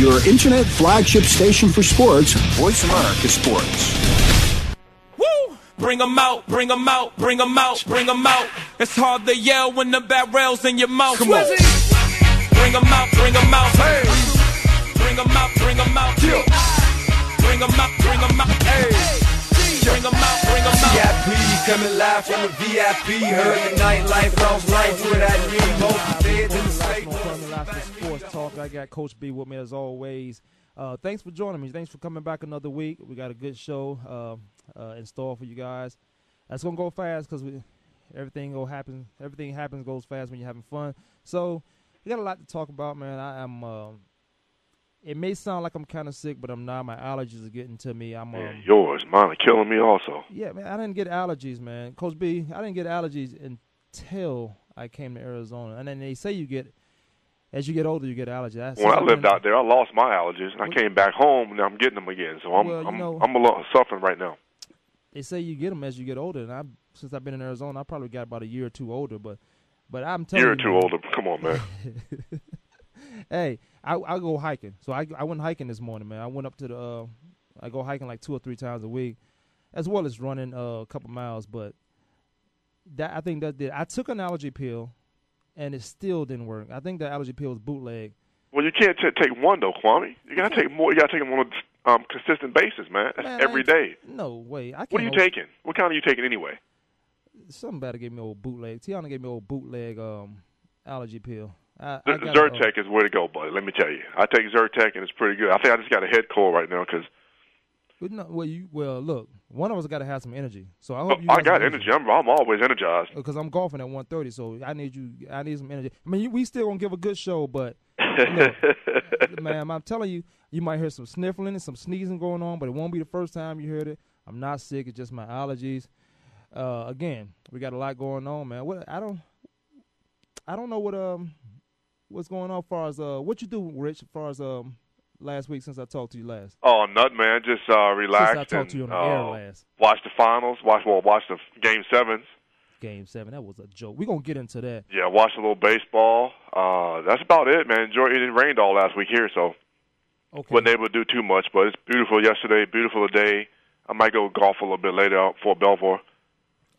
your internet flagship station for sports, Voice America Sports. Woo! Bring 'em out, bring 'em out, bring 'em out, bring 'em out. It's hard to yell when the barrel's in your mouth. Come on. Bring 'em out, bring 'em out. Hey. Bring 'em out, bring 'em out. Yeah! Bring 'em out, bring 'em out. Hey. Bring 'em out, bring 'em out. VIP coming live from the VIP. Heard the nightlife, lost life with that new both dead in the state. Sports Talk. I got Coach B with me as always. Uh, thanks for joining me. Thanks for coming back another week. We got a good show uh, uh, in store for you guys. That's gonna go fast because we everything go happen. Everything happens goes fast when you're having fun. So we got a lot to talk about, man. I am. It may sound like I'm kind of sick, but I'm not. My allergies are getting to me. I'm. Um, Yeah, yours, mine are killing me also. yeah, man. I didn't get allergies, man. Coach B, I didn't get allergies until I came to Arizona, and then they say you get. As you get older, you get allergies. That's When I lived out there, I lost my allergies, and I came back home, and I'm getting them again. So I'm Well, I'm know- I'm a little suffering right now. they say you get them as you get older, and I since I've been in Arizona, I probably got about a year or two older. But but I'm telling You're you, too man, older. Come on, man. hey, I I go hiking. So I I went hiking this morning, man. I went up to the uh, I go hiking like two or three times a week, as well as running uh, a couple miles. But that I think that did. I took an allergy pill, and it still didn't work. I think the allergy pill was bootleg. Well, you can't t- take one though, Kwamie. You gotta take more. You gotta take them on a um, consistent basis, man. That's Man, every day. No way. I can't. What are you taking? What kind are you taking anyway? Something better gave me old bootleg. Tiana gave me old bootleg um allergy pill. I, I Z- got uh, Zyrtec is where to go, buddy. Let me tell you. I take Zyrtec, and it's pretty good. I think I just got a head cold right now because Well, no, well, you well look. One of us got to have some energy. So I oh, hope you. I got have energy. I'm I'm always energized. because I'm golfing at 1:30. So I need you. I need some energy. I mean, we still gonna give a good show, but look, man, I'm telling you, you might hear some sniffling and some sneezing going on, but it won't be the first time you heard it. I'm not sick. It's just my allergies. Uh, again, we got a lot going on, man. What I don't, I don't know what um, what's going on as far as uh, what you do, Rich, as far as um, last week since I talked to you last. Oh, nut man, just uh, relax Since I talked and to you on the uh, air last. watch the finals. Watch well, watch the game sevens. Game seven, that was a joke. We're gonna get into that. Yeah, watch a little baseball. Uh, that's about it, man. Enjoy it. Rained all last week here, so Okay. wasn't able to do too much. But it's beautiful yesterday, beautiful today. I might go golf a little bit later out for Belvoir.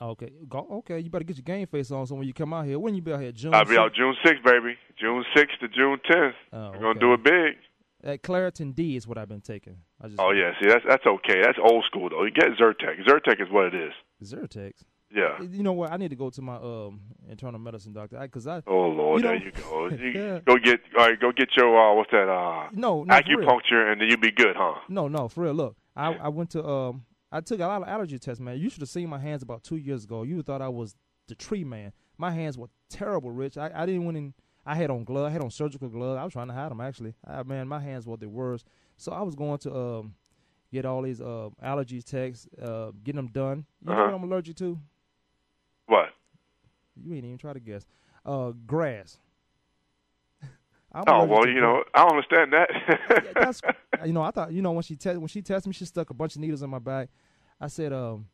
Okay. Go, okay. You better get your game face on. So when you come out here, when you be out here, June. I'll be 6th? out June 6th, baby. June 6th to June 10th. Oh, We're gonna do it big. At Claritin D is what I've been taking. I just Oh yeah, see that's that's okay. That's old school though. You get Zyrtec. Zyrtec is what it is. Zyrtex. Yeah. You know what? I need to go to my um internal medicine doctor because I, Oh Lord, You there know- you go. You Yeah. Go get all right. Go get your uh, what's that? Uh, no no acupuncture, and then you'll be good, huh? no no for real. Look, I I went to um I took a lot of allergy tests, man. You should have seen my hands about two years ago. You thought I was the tree man. My hands were terrible, Rich. I I didn't went in. I had on gloves. I had on surgical gloves. I was trying to hide them actually. I, man, my hands were the worst. So I was going to um get all these uh allergy tests, uh getting them done. You know Uh-huh. what I'm allergic to? What? You ain't even try to guess. Uh, grass. I'm Oh well, you know, I don't understand that. Yeah, that's you know I thought you know when she te- when she tested me she stuck a bunch of needles in my back. I said um,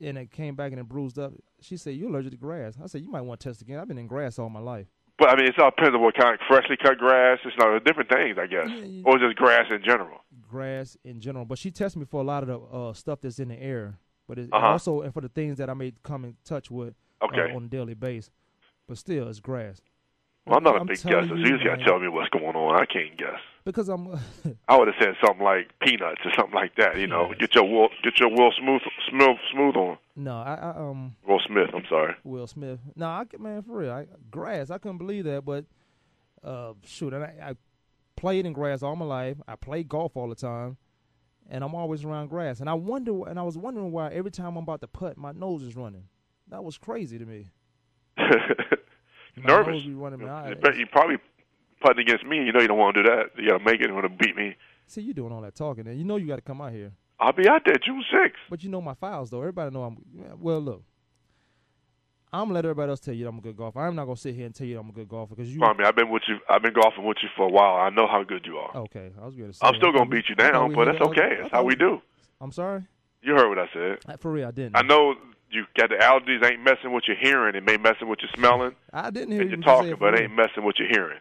and it came back and it bruised up. She said you're allergic to grass. I said you might want to test again. I've been in grass all my life. but I mean, it's all depends on what kind of freshly cut grass. It's not different things, I guess, Yeah, or just grass in general. Grass in general, but she tested me for a lot of the uh, stuff that's in the air, but it, Uh-huh. also and for the things that I may come in touch with Okay. uh, on a daily basis. But still, it's grass. Well, I'm not a I'm big guesser. you, So you just gotta tell me what's going on. I can't guess. Because I'm I would have said something like peanuts or something like that. You know, get your Will, get your Will Smooth, smooth, smooth on. no, I, I um Will Smith. I'm sorry. Will Smith. No, I man for real. I, grass. I couldn't believe that, but uh, shoot, and I, I played in grass all my life. I played golf all the time, and I'm always around grass. And I wonder, and I was wondering why every time I'm about to putt, my nose is running. That was crazy to me. Nervous. nose be running, man. I- You bet you probably putting against me. You know you don't want to do that. You got to make it. You want to beat me. See, you doing all that talking, and you know you got to come out here. I'll be out there June 6th. But you know my files, though. Everybody know I'm. Well, look, I'm gonna let everybody else tell you I'm a good golfer. I'm not gonna sit here and tell you I'm a good golfer because you. I mean, I've been with you. I've been golfing with you for a while. I know how good you are. Okay, I was gonna say. I'm still gonna beat you down, but that's okay. That's how we do. I'm sorry. You heard what I said. Uh, For real, I didn't. I know you got the allergies. Ain't messing with your hearing. It may messing with your smelling I didn't hear and you talking, but it ain't messing with your hearing.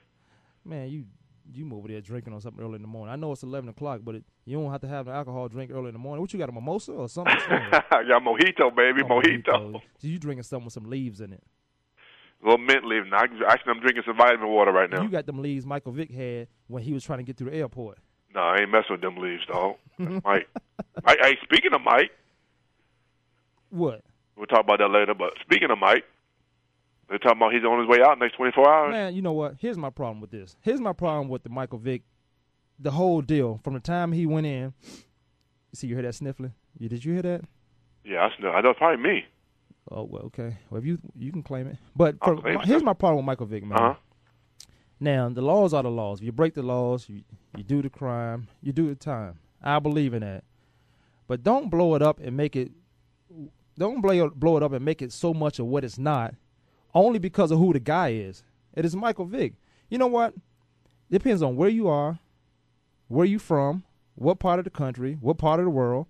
Man, you you over there drinking on something early in the morning. I know it's eleven o'clock, but it, you don't have to have an alcohol drink early in the morning. What you got a mimosa or something? I got mojito, baby, Oh, mojito. So you drinking something with some leaves in it? A little mint leaf. Now, I- actually, I'm drinking some vitamin water right now. You got them leaves Michael Vick had when he was trying to get through the airport. No, I ain't messing with them leaves, dog. Mike. I, hey, speaking of Mike, What? We'll talk about that later. But speaking of Mike, they're talking about he's on his way out next 24 hours. Man, you know what? Here's my problem with this. Here's my problem with the Michael Vick, the whole deal from the time he went in. See, you hear that sniffling? You did you hear that? Yeah, I know. I know. It's probably me. Oh well, okay. Well, if you you can claim it, but for- claim it. here's my problem with Michael Vick, man. Uh huh. Now the laws are the laws. If you break the laws, you you do the crime, you do the time. I believe in that, but don't blow it up and make it. Don't blow blow it up and make it so much of what it's not, only because of who the guy is. It is Michael Vick. You know what? Depends on where you are, where you from, what part of the country, what part of the world.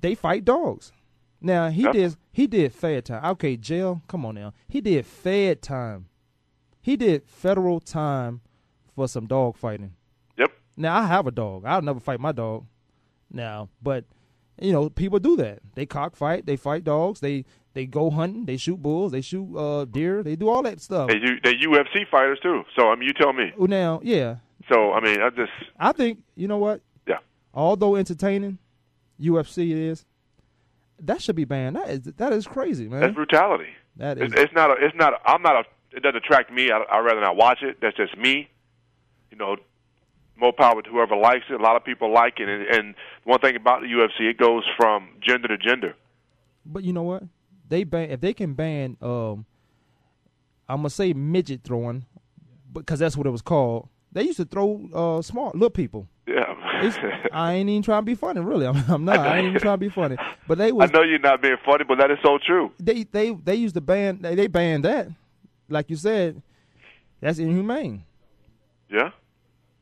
They fight dogs. Now he Yep. did he did fed time. Okay, jail. Come on now. He did fed time. He did federal time for some dog fighting. Yep. Now I have a dog. I'll never fight my dog. Now, but you know, people do that. They cockfight. They fight dogs. They they go hunting. They shoot bulls. They shoot uh, deer. They do all that stuff. They. They UFC fighters too. So I mean, you tell me. Oh, Now, yeah, So I mean, I just I think you know what. Yeah. Although entertaining, UFC is. That should be banned. That is that is crazy, man. that's brutality. That is It's, it's not. A, it's not. A, I'm not a. It doesn't attract me. I, I'd rather not watch it. That's just me. You know, more power to whoever likes it. A lot of people like it, and, and one thing about the UFC, it goes from gender to gender. But you know what? They ban if they can ban um I'm gonna say midget throwing because that's what it was called. They used to throw uh small little people. Yeah. I ain't even trying to be funny, really. I'm, I'm not. I ain't even trying to be funny. But they I know you're not being funny, but that is so true. they they they used to ban they, they banned that. Like you said, that's inhumane. Yeah.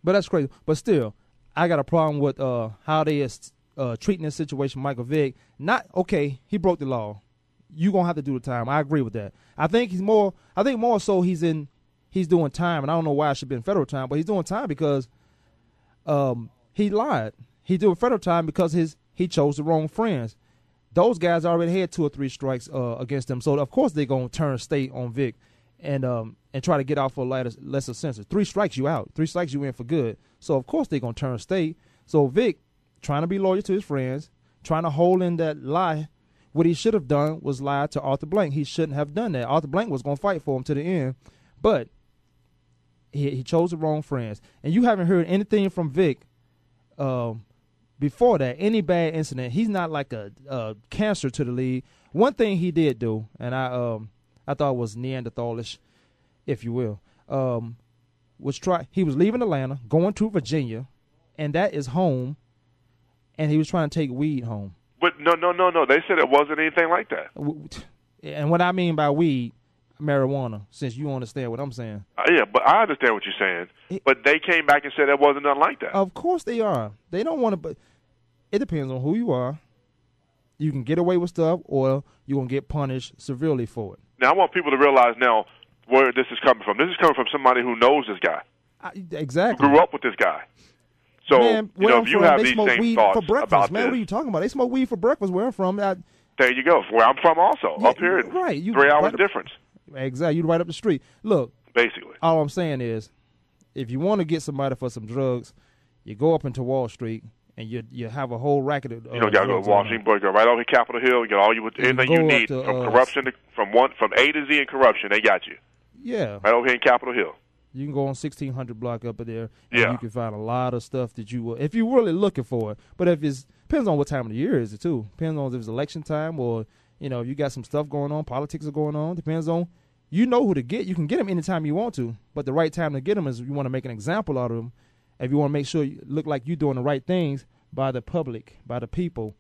But that's crazy. But still, I got a problem with uh, how they is uh, treating this situation. Michael Vick, not okay. He broke the law. You gonna have to do the time. I agree with that. I think he's more. I think more so he's in. He's doing time, and I don't know why it should be in federal time, but he's doing time because, um, he lied. He doing federal time because his he chose the wrong friends. Those guys already had two or three strikes uh, against them, so of course they're gonna turn state on Vic, and um and try to get out for a lighter, lesser sentence. Three strikes you out. Three strikes you in for good. So of course they're gonna turn state. So Vic, trying to be loyal to his friends, trying to hold in that lie. What he should have done was lie to Arthur Blank. He shouldn't have done that. Arthur Blank was gonna fight for him to the end, but he he chose the wrong friends. And you haven't heard anything from Vic um, before that, any bad incident. He's not like a, a cancer to the league. One thing he did do, and I um I thought it was Neanderthalish, if you will, um, was try. He was leaving Atlanta, going to Virginia, and that is home. And he was trying to take weed home. But no, no, no, no. They said it wasn't anything like that. And what I mean by weed, marijuana. Since you understand what I'm saying. Uh, yeah, but I understand what you're saying. It- But they came back and said it wasn't nothing like that. Of course they are. They don't want to, but it depends on who you are. You can get away with stuff, or you're gonna get punished severely for it. Now I want people to realize now where this is coming from. This is coming from somebody who knows this guy, I, who exactly. grew up with this guy. So man, you know, I'm if you from, have these smoke same weed thoughts for breakfast, about man. this, What are you talking about? They smoke weed for breakfast. Where I'm from, I, there you go. Where I'm from, also Yeah, up here, right, you- three hours right up- difference, exactly. You're right up the street. Look, basically. all I'm saying is, if you want to get somebody for some drugs, you go up into Wall Street and you you have a whole racket of. You don't got to go to Washington, but go right over to Capitol Hill. You get all you anything you need to, from uh, corruption to, from one from A to Z in corruption. They got you Yeah, right over here in Capitol Hill. You can go on sixteen hundred block up there, and Yeah. you can find a lot of stuff that you will if you're really looking for it. But if it's depends on what time of the year is it too. Depends on if it's election time or you know you got some stuff going on, politics are going on. Depends on you know who to get. You can get them anytime you want to, but the right time to get them is you want to make an example out of them. If you want to make sure you look like you're doing the right things by the public, by the people.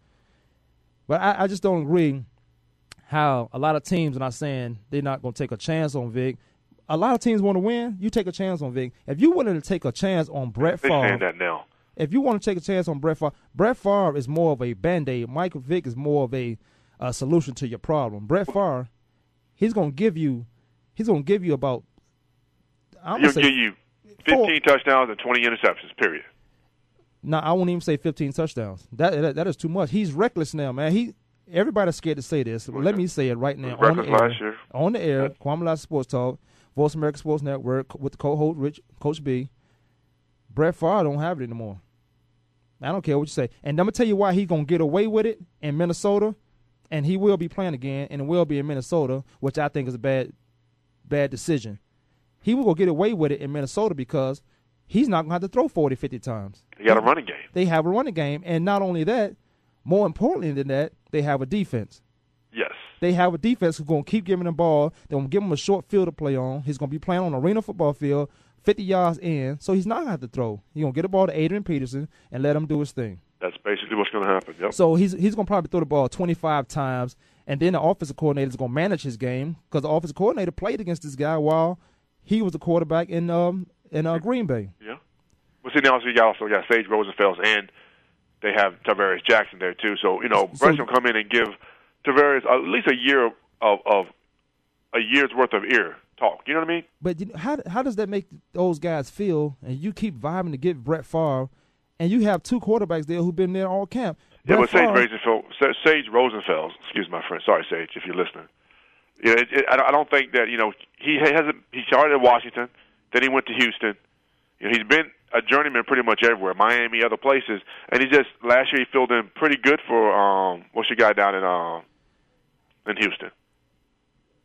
But I, I just don't agree how a lot of teams are not saying they're not going to take a chance on Vic. A lot of teams want to win. You take a chance on Vic. If you wanted to take a chance on Brett They're Favre, saying that now. if you want to take a chance on Brett Favre, Brett Favre is more of a band aid. Michael Vick is more of a, a solution to your problem. Brett Favre, he's gonna give you, he's gonna give you about. I'm He'll say give you 15 touchdowns and 20 interceptions. Period. No, I won't even say 15 touchdowns. That, that that is too much. He's reckless now, man. He everybody's scared to say this. But let me say it right now on the air. last year. On the air, Kwamie Lassiter Sports Talk, Voice America Sports Network with the co-host Rich, Coach B. Brett Favre don't have it anymore. I don't care what you say. And I'm gonna tell you why he's gonna get away with it in Minnesota, and he will be playing again, and it will be in Minnesota, which I think is a bad, bad decision. He will go get away with it in Minnesota because he's not gonna have to throw 40, 50 times. He got a running game. They have a running game, and not only that, more importantly than that, they have a defense. Yes. They have a defense who's going to keep giving the ball. They're going to give him a short field to play on. He's going to be playing on an arena football field, 50 yards in, so he's not going to have to throw. He's going to get the ball to Adrian Peterson and let him do his thing. That's basically what's going to happen. Yep. So he's he's going to probably throw the ball 25 times, and then the offensive coordinator is going to manage his game because the offensive coordinator played against this guy while he was the quarterback in um in uh, Green Bay. Yeah. Well, see, now also you also got Sage Rosenfels, and they have Tarvaris Jackson there too. So you know, So- will come in and give Tarvaris at least a year of of a year's worth of ear talk. You know what I mean? But you know, how how does that make those guys feel? And you keep vibing to get Brett Favre, and you have two quarterbacks there who've been there all camp. Yeah, Brett but Sage Rosenfels, Sage Rosenfels, excuse my friend, sorry Sage, if you're listening. Yeah, it, it, I don't- think that you know he hasn't. He started at Washington, then he went to Houston. You know, he's been a journeyman pretty much everywhere, Miami, other places, and he just last year he filled in pretty good for um what's your guy down in um in Houston.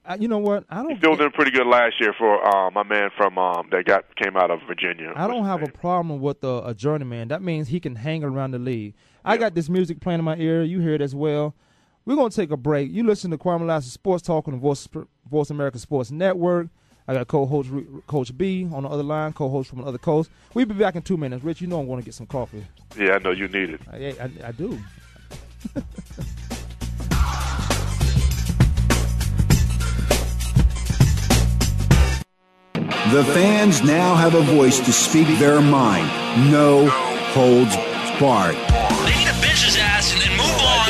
I- you know what? I don't. filled in pretty good last year for uh, my man from um that got came out of Virginia. I don't have his a problem with a, a journeyman. That means he can hang around the league. I got this music playing in my ear. You hear it as well. We're gonna take a break. You listen to Kwamie Lassiter Sports Talk on the Voice Voice America Sports Network. I got co-host Coach B on the other line, co-host from the other coast. We'll be back in two minutes. Rich, you know I'm going to get some coffee. Yeah, I know you need it. Uh, I, I, I do. The fans now have a voice to speak their mind. No holds barred.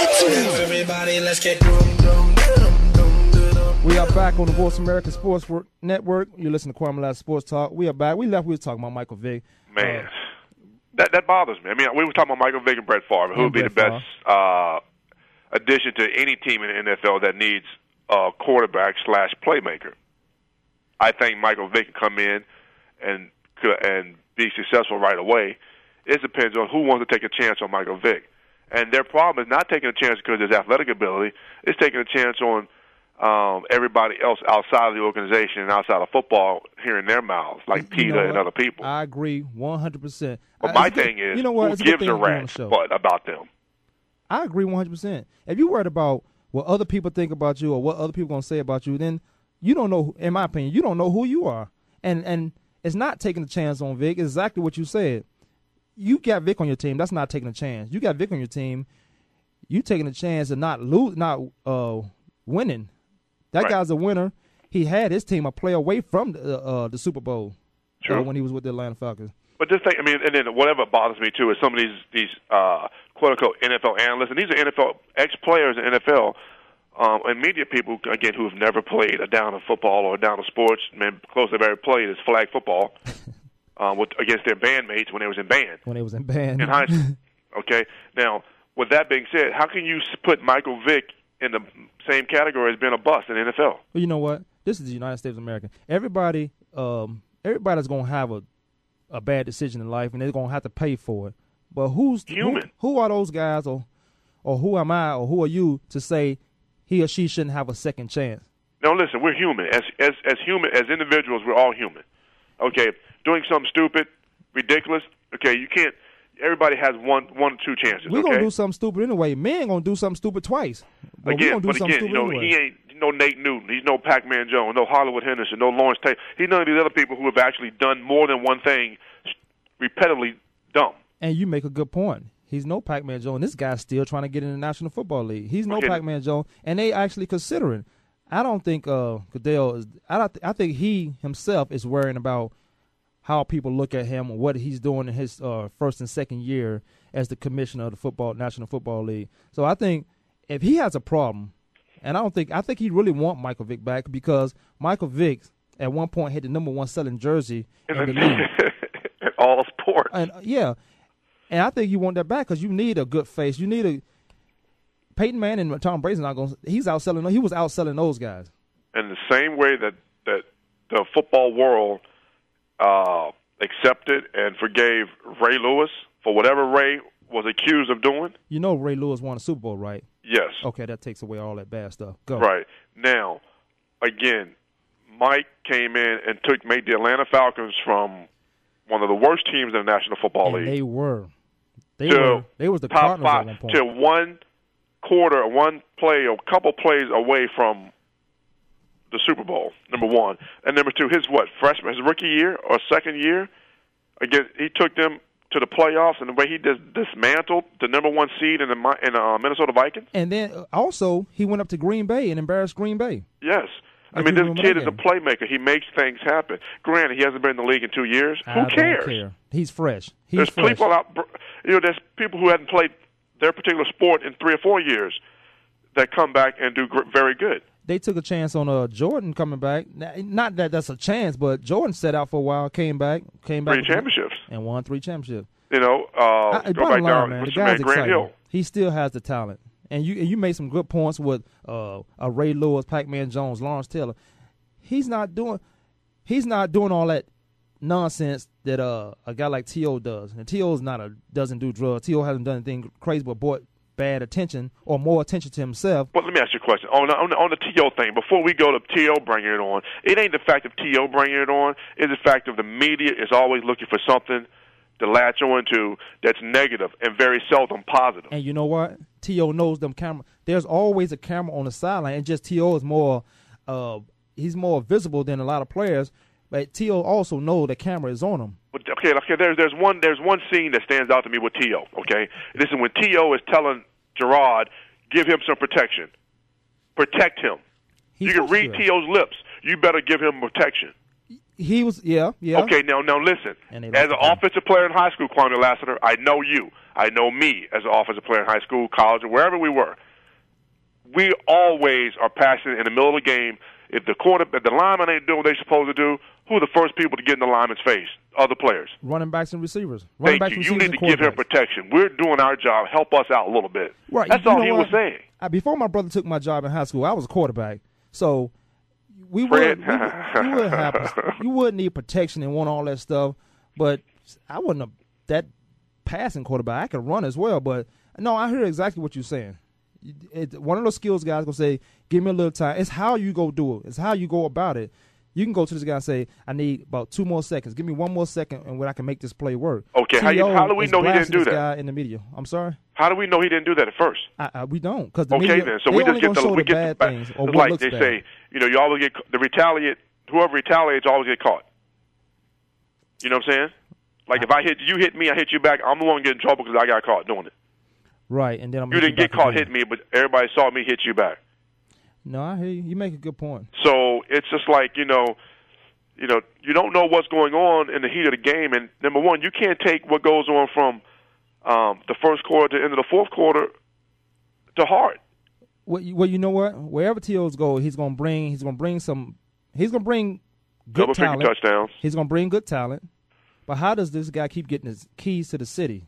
and two. Everybody, let's get We are back on the Voice America Sports Network. You listen to Kwamie Lassiter Sports Talk. We are back. We left. We were talking about Michael Vick. Man, that that bothers me. I mean, we were talking about Michael Vick and Brett Favre, who would be the best uh, addition to any team in the NFL that needs a quarterback slash playmaker. I think Michael Vick can come in and and be successful right away. It depends on who wants to take a chance on Michael Vick. And their problem is not taking a chance because of his athletic ability. It's taking a chance on um, everybody else outside of the organization and outside of football hearing their mouths, like You Peter and other people. I agree one hundred percent. But my thing is, you know what? who It's a good gives a you're rat's butt about them? I agree one hundred percent. If you're worried about what other people think about you or what other people gonna say about you, then you don't know. In my opinion, you don't know who you are, and and it's not taking a chance on Vic. It's exactly what you said. You got Vic on your team. That's not taking a chance. You got Vic on your team. You taking a chance of not lose, not uh, winning. That Right. guy's a winner. He had his team a play away from the, uh, the Super Bowl uh, when he was with the Atlanta Falcons. But this thing, I mean, and then whatever bothers me too is some of these these uh, quote unquote NFL analysts, and these are NFL ex players in NFL, um, and media people again who have never played a down of football or a down of sports. Man, close they've ever played is flag football um, with against their bandmates when they was in band When they was in band in high school. Okay, now with that being said, how can you put Michael Vick in the same category as being a bust in the NFL? Well, you know what? This is the United States of America. Everybody, um, everybody's gonna have a a bad decision in life, and they're gonna have to pay for it. But who's who- Human. Who, are those guys, or or who am I, or who are you to say he or she shouldn't have a second chance? Now listen, we're human. As as as human as individuals, we're all human. Okay, doing something stupid, ridiculous. Okay, you can't. Everybody has one one or two chances. We're okay, gonna do something stupid anyway. Man gonna do something stupid twice. But again, gonna do but again, you know, anyway. he ain't no Nate Newton. He's no Pac-Man Jones, no Hollywood Henderson, no Lawrence Taylor. He's none of these other people who have actually done more than one thing repetitively dumb. And you make a good point. He's no Pac-Man Jones. This guy's still trying to get in the National Football League. He's no Okay. Pac-Man Jones, and they actually considering. I don't think uh, Goodell is. I don't. I think he himself is worrying about how people look at him and what he's doing in his uh, first and second year as the commissioner of the football National Football League. So I think if he has a problem, and I don't think I think he really want Michael Vick back because Michael Vick at one point had the number one selling jersey in the league. in all sports. And uh, yeah, and I think you want that back because you need a good face. You need a Peyton Manning and Tom Brady's not going. to He's outselling. He was outselling those guys. in the same way that that the football world uh, accepted and forgave Ray Lewis for whatever Ray was accused of doing. You know, Ray Lewis won a Super Bowl, right? Yes. Okay, that takes away all that bad stuff. Go Right now, again, Mike came in and took made the Atlanta Falcons from one of the worst teams in the National Football And League they were. They were. They was the top Cardinals five at one point. to one quarter, one play, a couple plays away from the Super Bowl. Number one, and number two, his what freshman, his rookie year or second year, again, he took them to the playoffs, and the way he dis- dismantled the number one seed in the in uh, Minnesota Vikings. And then uh, also he went up to Green Bay and embarrassed Green Bay. Yes. I I mean, this kid is a playmaker. He makes things happen. Granted, he hasn't been in the league in two years. I Who don't cares? care. He's fresh. He's There's fresh. people out, you know, there's people who hadn't played their particular sport in three or four years that come back and do very good. They took a chance on uh, Jordan coming back. Not that that's a chance, but Jordan set out for a while, came back, came back Three championships. and won three championships. You know, uh, I, go back down. man, the guy's man, exciting. Hill? He still has the talent, and you and you made some good points with uh, a Ray Lewis, Pac-Man Jones, Lawrence Taylor. He's not doing, he's not doing all that nonsense that uh, a guy like T.O. does. And T.O.'s not a doesn't do drugs. T.O. hasn't done anything crazy, but brought bad attention or more attention to himself. But let me ask you a question on the, on the, on the T.O. thing. Before we go to T.O. bringing it on, it ain't the fact of T.O. bringing it on. It's the fact of the media is always looking for something to latch on to that's negative and very seldom positive. And you know what? T.O. knows them camera. There's always a camera on the sideline, and just T.O. is more, uh, he's more visible than a lot of players. But T.O. also know the camera is on him. But okay, okay. There's there's one there's one scene that stands out to me with To. Okay, this is when T.O. is telling Gerard, give him some protection, protect him. He's you can read to. T.O.'s lips. You better give him protection. He was, yeah, yeah. Okay, now now listen. As an the offensive player in high school, Kwamie Lassiter, I know you. I know me as an offensive player in high school, college, or wherever we were. We always are passionate in the middle of the game. If the quarter, if the lineman ain't doing what they're supposed to do, who are the first people to get in the lineman's face? Other players. Running backs and receivers. Running Thank backs, you. You receivers, need to give him protection. We're doing our job. Help us out a little bit. Right. That's you all he what? was saying. Uh, before my brother took my job in high school, I was a quarterback. So we Fred. would, we, would- you would have you would need protection and want all that stuff, but I wasn't a, that passing quarterback. I could run as well, but no, I hear exactly what you're saying. It, one of those skills guys gonna say, "Give me a little time." It's how you go do it. It's how you go about it. You can go to this guy and say, "I need about two more seconds. Give me one more second, and when I can make this play work." Okay, how you- how do we know he didn't do this that? Guy in the media. I'm sorry. How do we know he didn't do that at first? I, I, we don't because the Okay, media, then. So we just get the we the get bad the, things or like they bad. say, you know, you always get the retaliate. Whoever retaliates always get caught. You know what I'm saying? Like if I hit you, hit me, I hit you back. I'm the one getting in trouble because I got caught doing it. Right, and then I'm You didn't get caught hitting me, but everybody saw me hit you back. No, I hear you. You make a good point. So it's just like you know, you know, you don't know what's going on in the heat of the game. And number one, you can't take what goes on from um, the first quarter to the end of the fourth quarter to heart. Well, you, well, you know what? Wherever T.O.'s go, he's gonna bring. He's gonna bring some. He's gonna bring good Double talent. touchdowns. He's gonna bring good talent. But how does this guy keep getting his keys to the city?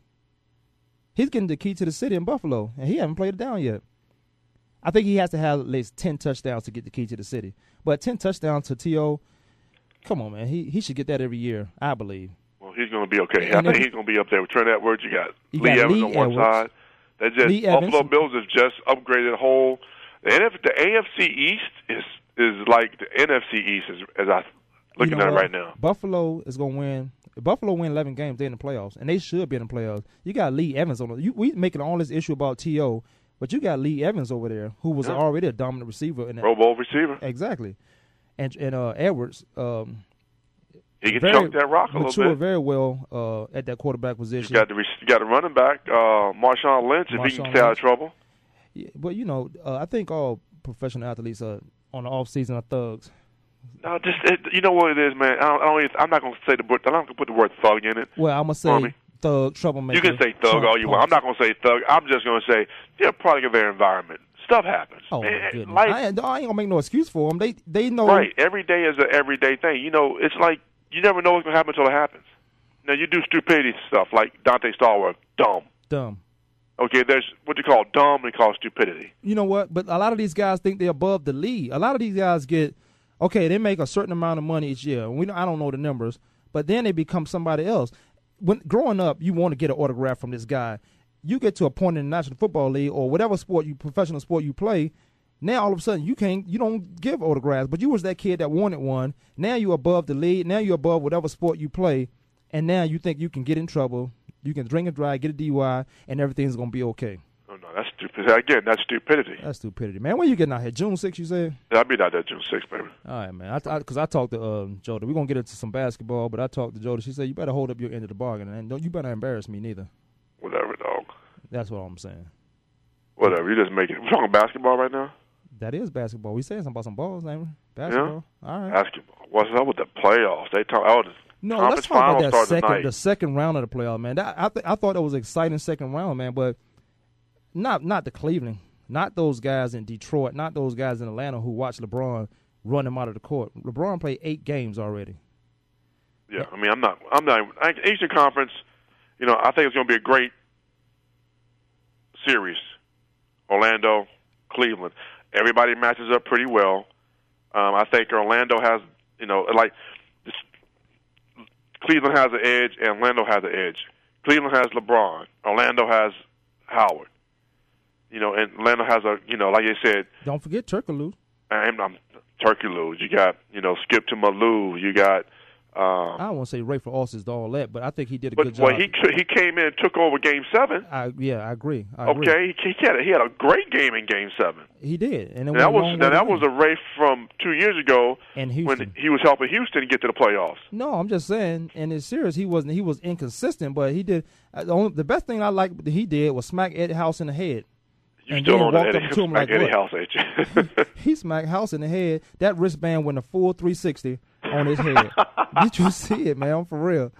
He's getting the key to the city in Buffalo, and he haven't played it down yet. I think he has to have at least ten touchdowns to get the key to the city. But ten touchdowns to T.O. Come on, man. He he should get that every year. I believe. Well, he's going to be okay. I think he's going to be up there with Trent Edwards. You got You Lee got Evans Lee on one Edwards. side. They just Lee Buffalo Evans. Bills have just upgraded whole. The, NF, the AFC East is is like the NFC East as, as I looking You know at it right now. Buffalo is gonna win. If Buffalo win eleven games, they're in the playoffs, and they should be in the playoffs. You got Lee Evans on. The, you, we making all this issue about T.O., but you got Lee Evans over there, who was Yeah. already a dominant receiver. In that, Pro Bowl receiver. exactly, and and uh, Edwards. Um, He can very chunk that rock a little bit. very well uh, at that quarterback position. You got the you got the running back, uh, Marshawn Lynch, if he can stay out of trouble. Yeah, but you know, uh, I think all professional athletes are on the off season are thugs. No, just it, you know what it is, man. I don't, I I'm not going to say the word. I'm not going to put the word thug in it. Well, I'm gonna say Tommy. Thug, troublemaker. You can say thug all you want. I'm not going to say thug. I'm just going to say they're a product of their environment. Stuff happens. Oh my goodness! life- I, ain't- I ain't gonna make no excuse for them. They they know Right. Every day is an everyday thing. You know, it's like you never know what's going to happen until it happens. Now, you do stupidity stuff like Donté Stallworth, dumb. dumb. Okay, there's what you call dumb and call stupidity. you know what? But a lot of these guys think they're above the league. A lot of these guys get okay. They make a certain amount of money each year. We I don't know the numbers, but then they become somebody else. When growing up, you want to get an autograph from this guy. You get to a point in the National Football League or whatever sport you professional sport you play. Now all of a sudden you can't you don't give autographs, but you was that kid that wanted one. Now you're above the league. Now you're above whatever sport you play, and now you think you can get in trouble. You can drink and drive, get a DUI, and everything's gonna be okay. Oh no, that's stupid. Again, that's stupidity. That's stupidity, man. When you getting out here? June 6th, you said? I'll be out there June 6th, baby. All right, man. I because I, talked to uh, Jody. We're gonna get into some basketball, but I talked to Jody. She said you better hold up your end of the bargain, and don't you better embarrass me neither. Whatever, dog. That's what I'm saying. Whatever. You just make it. We're talking basketball right now. That is basketball. We saying something about some balls, ain't we? Basketball. All right. Basketball. What's up with the playoffs? They talk. Oh, No, let's talk about that second, tonight. the second round of the playoff, man. That, I th- I thought that was an exciting second round, man. But not not the Cleveland, not those guys in Detroit, not those guys in Atlanta who watched LeBron run him out of the court. LeBron played eight games already. Yeah, I mean, I'm not. I'm not. Eastern Conference. You know, I think it's going to be a great series. Orlando, Cleveland. Everybody matches up pretty well. Um, I think Orlando has, you know, like Cleveland has an edge, and Orlando has an edge. Cleveland has LeBron. Orlando has Howard. You know, and Orlando has a, you know, like you said, Don't forget Turkoglu. I'm, I'm Turkey Lou. You got, you know, Skip to Malou. You got. Um, I don't want to say Rafer Alston's all that, but I think he did a But good job. well, he he came in and took over Game Seven. I, yeah, I agree. I agree. Okay, he, he had a, he had a great game in Game Seven. He did, and, it And that was now that was a race from two years ago And when he was helping Houston get to the playoffs. No, I'm just saying. In his series, he wasn't. He was inconsistent, but he did. Uh, the, only, the best thing I liked that he did was smack Ed House in the head. You And still then walked up to him like, Eddie? House, ain't you? He smacked House in the head. That wristband went a full 360 on his head. did you see it, man? For real.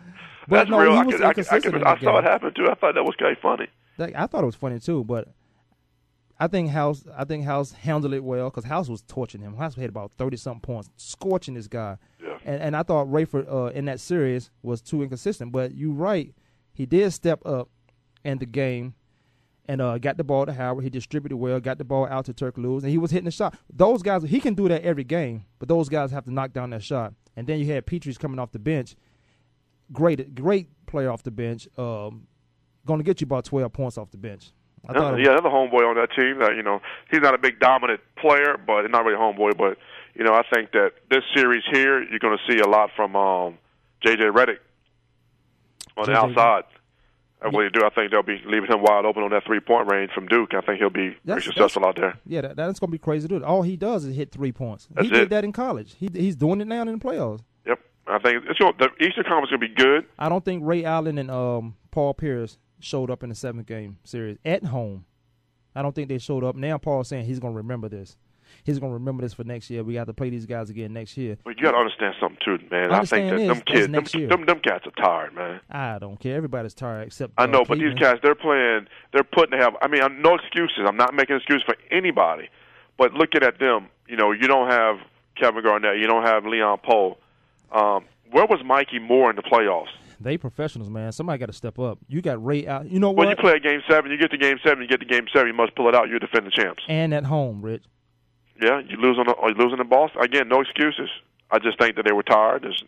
But That's no, real. he I, I, I, I saw it happen too. I thought that was kind of funny. That- I thought it was funny too, but I think House. I think House handled it well because House was torching him. House had about thirty something points, scorching this guy. Yeah. And, and I thought Rafer uh, in that series was too inconsistent. But you're right, he did step up in the game, and uh, got the ball to Howard. He distributed well, got the ball out to Turkoglu, and he was hitting the shot. Those guys, he can do that every game, but those guys have to knock down that shot. And then you had Pietrus coming off the bench, great, great player off the bench, um, going to get you about twelve points off the bench. I thought, yeah, another homeboy on that team. That you know, he's not a big dominant player, but not really a homeboy. But you know, I think that this series here, you're going to see a lot from um, JJ Redick on the outside. I really do. I think they'll be leaving him wide open on that three point range from Duke. I think he'll be That's- pretty successful out there. yeah, that, that's going to be crazy to do. All he does is hit three points. That's he did that in college. He he's doing it now in the playoffs. Yep, I think it's going, the Eastern Conference is going to be good. I don't think Ray Allen and um, Paul Pierce showed up in the seventh game series at home. I don't think they showed up. Now Paul's saying he's going to remember this. He's going to remember this for next year. We got to play these guys again next year. But you got to understand something too, man. I I, think that them kids, them, them them cats are tired, man. I don't care. Everybody's tired except I uh, know, but these cats, they're playing. They're putting to have. I mean, I'm no excuses. I'm not making excuses for anybody. But looking at them, you know, you don't have Kevin Garnett. You don't have Leon Powe. Um, where was Mikki Moore in the playoffs? They professionals, man. Somebody got to step up. You got Ray out. You know When you play a game seven, you get to game seven, you get to game seven, you must pull it out. You're defending champs. and at home, Rich. Yeah, you lose on the, you losing in Boston again. No excuses. I just think that they were tired, There's-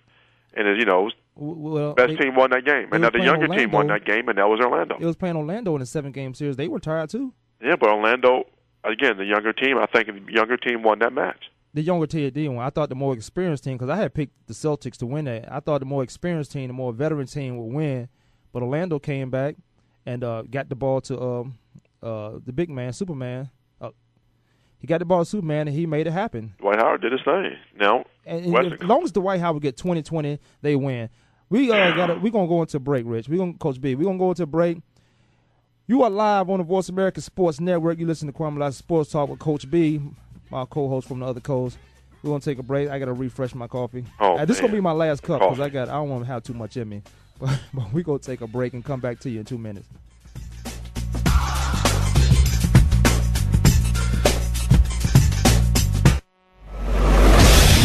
and you know, Well, best they- team won that game, and now the younger team won that game, and that was Orlando. It was playing Orlando in the seven game series. They were tired too. Yeah, but Orlando again, the younger team. I think the younger team won that match. The younger TD one. I thought the more experienced team, because I had picked the Celtics to win that. I thought the more experienced team, the more veteran team would win. But Orlando came back and uh, got the ball to um, uh, the big man, Superman. He got the ball to Superman, and he made it happen. Dwight Howard did his thing. Now, And, and as long as Dwight Howard get 20-20, they win. We uh, got we gonna go into break, Rich. We gonna Coach B. We gonna go into break. You are live on the Voice America Sports Network. You listen to Kwamie Lassiter Sports Talk with Coach B, my co-host from the other coast. We're gonna take a break. I gotta refresh my coffee. Oh, Uh, this is gonna be my last cup because I got I don't want to have too much in me. But, but we gonna take a break and come back to you in two minutes.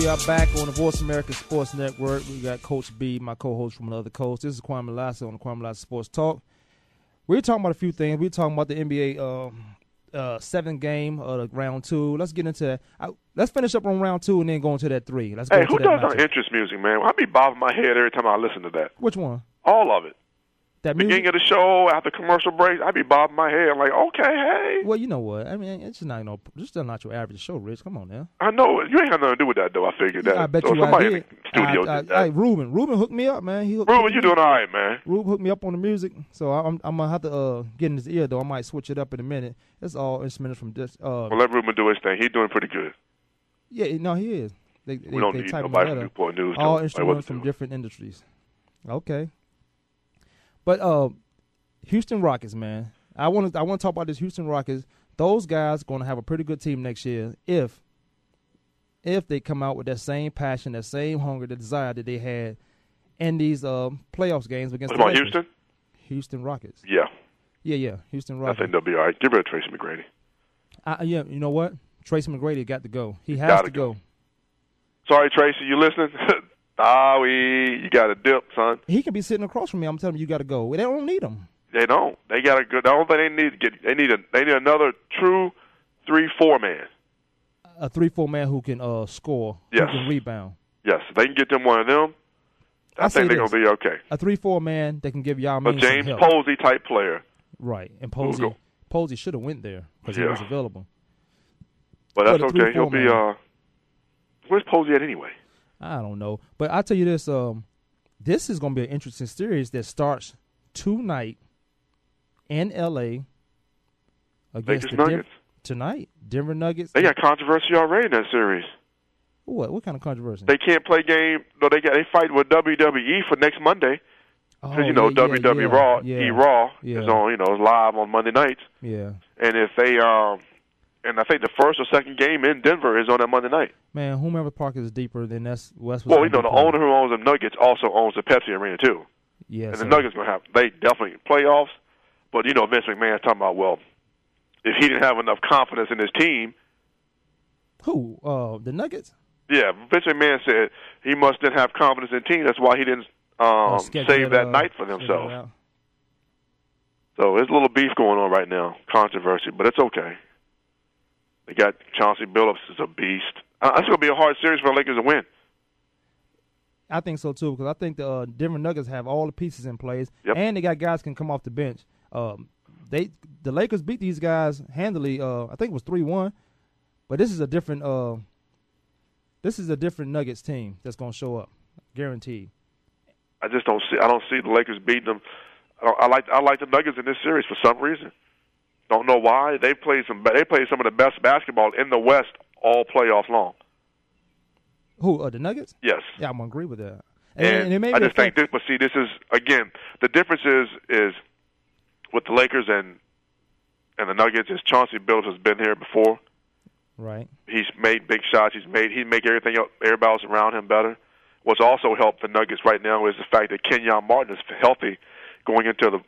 We are back on the Voice America Sports Network. We got Coach B, my co-host from another coast. This is Kwamie Lassiter on the Kwamie Lassiter Sports Talk. We're talking about a few things. We're talking about the NBA um, uh, seven game of the round two. Let's get into that. I, let's finish up on round two and then go into that three. Let's go Hey, into who that does our interest music, man? I be bobbing my head every time I listen to that. Which one? All of it. That music. beginning of the show after commercial breaks, I'd be bobbing my head. I'm like, okay, hey. Well, you know what? I mean, it's just not no. This is not your average show, Rich. Come on now. I know you ain't got nothing to do with that though. I figured that. I bet so you I somebody in did. the studio I, I, did that. I, Ruben, Ruben hooked me up, man. He hooked Ruben, you doing all right, man? Ruben hooked me up on the music, so I'm I'm gonna have to uh, get in his ear though. I might switch it up in a minute. It's all instruments from this. Uh, Well, let Ruben do his thing. He's doing pretty good. yeah, no, he is. They, they, We don't they need nobody from. Newport News All instruments from different industries. Okay, but uh, Houston Rockets, man. I want to I want to talk about this Houston Rockets. Those guys going to have a pretty good team next year if if they come out with that same passion, that same hunger, the desire that they had in these uh, playoffs games against What the about Houston? Houston Rockets. Yeah, Yeah, yeah, Houston Rockets. I think they'll be all right. Get rid of Tracy McGrady. I, yeah, you know what? Tracy McGrady got to go. He has to go. Sorry, Tracy, you listening? ah, we you got to dip, son. He can be sitting across from me. I'm telling you, you got to go. They don't need him. They don't. They got a good. The only thing they need to get, they need a, they need another true three four man. A three-four man who can uh score, Yes. who can rebound. Yes, they can get them one of them. I, I think they're this. gonna be okay. A three-four man that can give y'all A James. Posey type player. Right, and Posey. Posey should have went there because he Yeah. was available. But that's But okay. He'll 3-4 be. man. uh Where's Posey at anyway? I don't know, but I'll tell you this: um, this is going to be an interesting series that starts tonight in L.A. against Lakers the Nuggets. tonight. Denver Nuggets. They got controversy already in that series. what? What kind of controversy? They can't play game. No, they got they fight with WWE for next Monday. Oh, Because you know yeah, WWE yeah, Raw, yeah, E Raw is on. You know, live on Monday nights. Yeah, And if they um, and I think the first or second game in Denver is on that Monday night. man. Whomever Park is deeper, than that's West. Well, you know, the owner who owns the Nuggets also owns the Pepsi Arena too. Yeah, and so- the Nuggets gonna have they definitely playoffs. But you know, Vince McMahon's talking about well, if he didn't have enough confidence in his team, Who? Uh, the Nuggets. yeah, Vince McMahon said he must didn't have confidence in the team. That's why he didn't um, schedule save that uh, night for themselves. So there's a little beef going on right now, controversy, but it's okay. They got Chauncey Billups is a beast. Uh, it's going to be a hard series for the Lakers to win. I think so too because I think the uh, Denver Nuggets have all the pieces in place, Yep. and they got guys can come off the bench. Um, they the Lakers beat these guys handily. Uh, I think it was three one, but this is a different. Uh, this is a different Nuggets team that's going to show up, guaranteed. I just don't see. I don't see the Lakers beating them. I, don't, I like. I like the Nuggets in this series for some reason. Don't know why. They played some. They played some of the best basketball in the West all playoffs long. Who? Uh, the Nuggets? Yes. Yeah, I'm gonna agree with that. And, it may I just think this. But see, this is again the difference is is with the Lakers and and the Nuggets is Chauncey Billups has been here before. right. He's made big shots. He's made he make everything else, everybody else around him better. What's also helped the Nuggets right now is the fact that Kenyon Martin is healthy going into the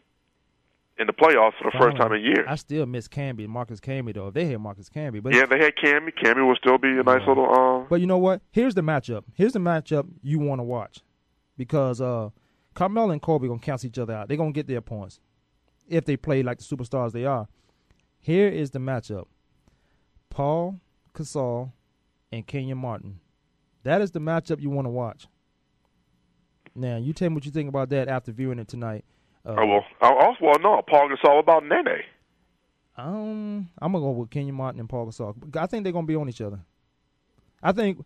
in the playoffs for the first time in years. I still miss Camby, Marcus Camby though. If they had Marcus Camby, but yeah, they had Camby. Camby will still be a nice little. Uh, But you know what? Here's the matchup. Here's the matchup you want to watch because uh, Carmelo and Kobe gonna cancel each other out. They're gonna get their points if they play like the superstars they are. Here is the matchup: Paul Gasol and Kenyon Martin. That is the matchup you want to watch. Now, you tell me what you think about that after viewing it tonight. Uh, oh well, I also well no. Paul Gasol about Nene. Um, I'm gonna go with Kenyon Martin and Paul Gasol. I think they're gonna be on each other. I think.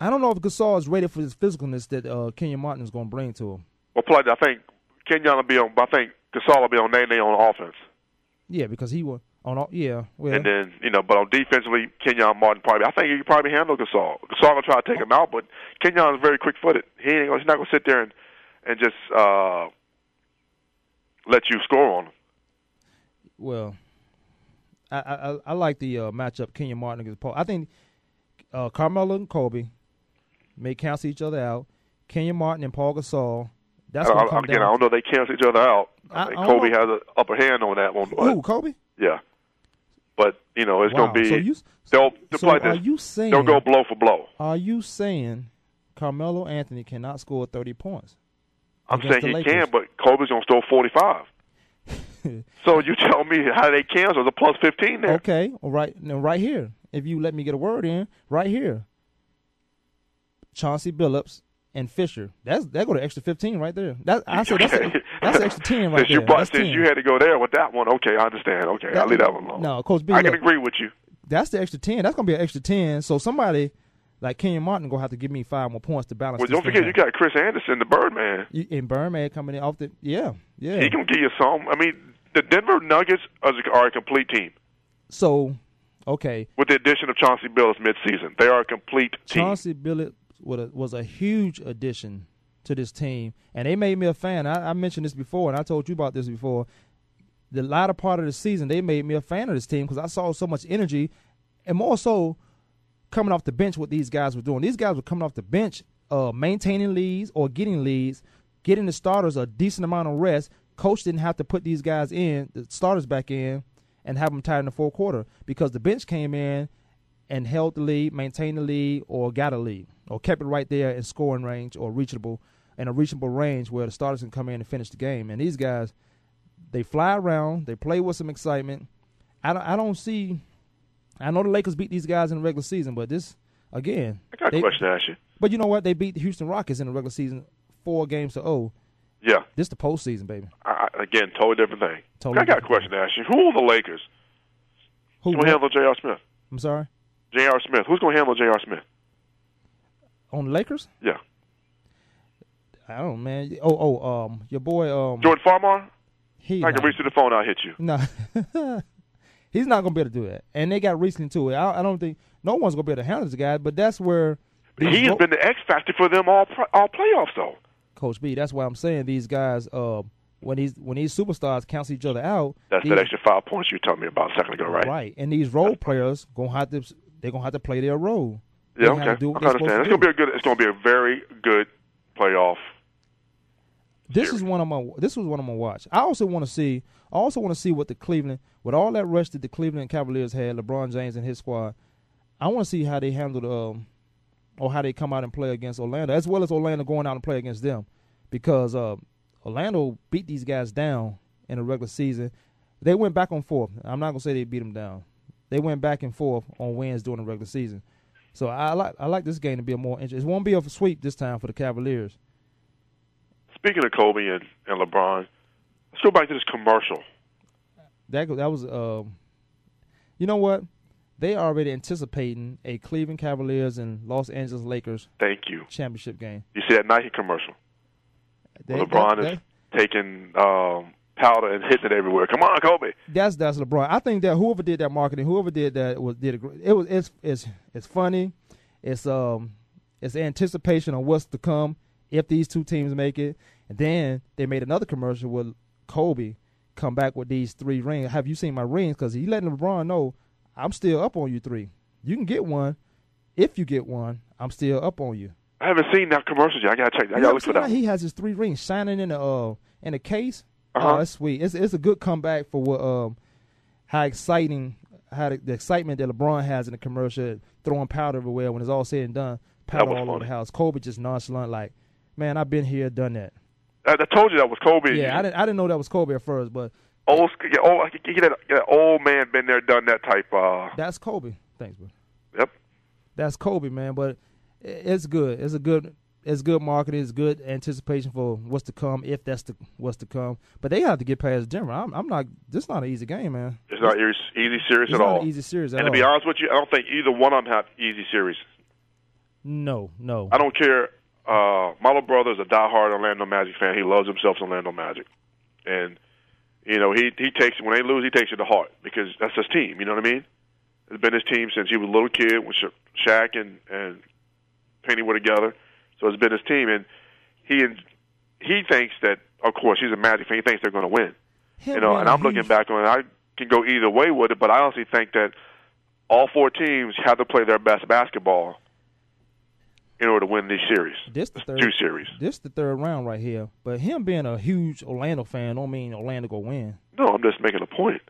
I don't know if Gasol is ready for his physicalness that uh, Kenyon Martin is gonna bring to him. Well, play. I think Kenyon will be on. I think Gasol will be on Nene on offense, Yeah, because he was on. All, yeah, well, and then you know, but on defensively, Kenyon Martin probably. I think he could probably handle Gasol. Gasol will try to take him out, but Kenyon is very quick footed. He ain't. He's not gonna sit there and and just uh let you score on him. well, I I, I like the uh, matchup Kenyon Martin against Paul. I think uh, Carmelo and Kobe may cancel each other out. Kenyon Martin and Paul Gasol. That's I, I, come Down. I don't know. They cancel each other out. I, I- think Kobe know. has an upper hand on that one. But, Who Kobe? Yeah, but you know, it's Wow. gonna be. So you- they'll they'll so are you saying- they'll go blow for blow? Are you saying Carmelo Anthony cannot score 30 points? I'm saying he can, but Kobe's gonna throw 45. so you tell me how they cancel the plus 15 there? Okay, all right, now right here. If you let me get a word in, right here. Chauncey Billups and Fisher. That's that go to extra fifteen right there. That I said that's a, that's an extra ten right since there. You brought, since 10. you had to go there with that one, okay, I understand. Okay, That- I'll leave that one alone. No, Coach B. I can agree with you. That's the extra ten. That's gonna be an extra ten. So somebody like Kenyon Martin gonna have to give me five more points to balance. Well, this don't forget, out. you got Chris Andersen, the Birdman. You, and Birdman coming in off the yeah yeah. He can give you some. I mean, the Denver Nuggets are, are a complete team so okay, with the addition of Chauncey Billups midseason. They are a complete team. Chauncey Billups was a, was a huge addition to this team, and they made me a fan. I, I mentioned this before, and I told you about this before. The latter part of the season, they made me a fan of this team because I saw so much energy, and more so coming off the bench. What these guys were doing, these guys were coming off the bench, uh, maintaining leads or getting leads, getting the starters a decent amount of rest. Coach didn't have to put these guys in, the starters back in, and have them tied in the fourth quarter because the bench came in and held the lead, maintained the lead, or got a lead, or kept it right there in scoring range or reachable in a reachable range where the starters can come in and finish the game. And these guys, they fly around, they play with some excitement. I don't, I don't see. I know the Lakers beat these guys in the regular season, but this again. I got a they- question to ask you. But you know what? They beat the Houston Rockets in the regular season, four games to oh. Yeah. This the postseason, baby. I, again, totally different thing. Totally I got a question to ask you. Who are the Lakers? Who? Who's going to handle J.R. Smith? I'm sorry. J.R. Smith. Who's going to handle J.R. Smith? On the Lakers? Yeah. I don't know, man. Oh, oh, um, your boy, um, Jordan Farmar? he. I can reach to the phone. I'll hit you. No, he's not gonna be able to do that. And they got recently to it. I, I don't think no one's gonna be able to handle this guy. But that's where these He has been the X factor for them all all playoffs, though. Coach B. That's why I'm saying these guys. Uh, when these when these superstars cancel each other out, That's these, that extra five points you told me about a second ago, right? right. And these role players gonna have to they're gonna have to play their role. Yeah, They to okay. do I understand. It's to gonna be a good. It's gonna be a very good playoff. This is one of my. This was one of my watch. I also want to see. I also want to see what the Cleveland, with all that rush that the Cleveland Cavaliers had, LeBron James and his squad. I want to see how they handled, um, or how they come out and play against Orlando, as well as Orlando going out and play against them, because uh, Orlando beat these guys down in the regular season. They went back and forth. I'm not gonna say they beat them down. They went back and forth on wins during the regular season. So I like I like this game to be a more interest. It won't be a sweep this time for the Cavaliers. Speaking of Kobe and, and LeBron, let's go back to this commercial. That that was um, you know what? They are already anticipating a Cleveland Cavaliers and Los Angeles Lakers Thank you. championship game. You see that Nike commercial? They- LeBron that- is that- taking um, powder and hitting it everywhere. Come on, Kobe. that's that's LeBron. I think that whoever did that marketing, whoever did that was did a. It was it's it's it's funny. It's um it's anticipation of what's to come if these two teams make it. And then they made another commercial with Kobe come back with these three rings. Have you seen my rings? Because he letting LeBron know I'm still up on you three. You can get one. If you get one, I'm still up on you. I haven't seen that commercial yet. I gotta check. I gotta look for that. He has his three rings shining in the uh in a case. Uh-huh. Oh, that's sweet. It's it's a good comeback for what um how exciting how the, the excitement that LeBron has in the commercial, throwing powder everywhere when it's all said and done, powder all over the house. Kobe just nonchalant, like, man, I've been here, done that. I, I told you that was Kobe. Yeah, I didn't I didn't know that was Kobe at first, but Old, yeah, old, I could get that, that old man been there, done that type. Uh, that's Kobe. Thanks, bro. Yep. That's Kobe, man. But it's good. It's a good. It's good marketing. It's good anticipation for what's to come, if that's the what's to come. But they have to get past Denver. I'm, I'm not. This is not an easy game, man. it's not easy, easy series It's at not all. an easy series at and to be honest with you, I don't think either one of them have easy series. No, no. I don't care. Uh, my little brother is a diehard Orlando Magic fan. He loves himself some Orlando Magic, and you know he he takes when they lose, he takes it to heart because that's his team. You know what I mean? It's been his team since he was a little kid when Sha- Shaq and and Penny were together. So it's been his team, and he and he thinks that of course he's a Magic fan. He thinks they're going to win. You know, and I'm looking back on it. I can go either way with it, but I honestly think that all four teams have to play their best basketball in order to win these series. This the third two series. This the third round right here. But him being a huge Orlando fan don't mean Orlando go win. No, I'm just making a point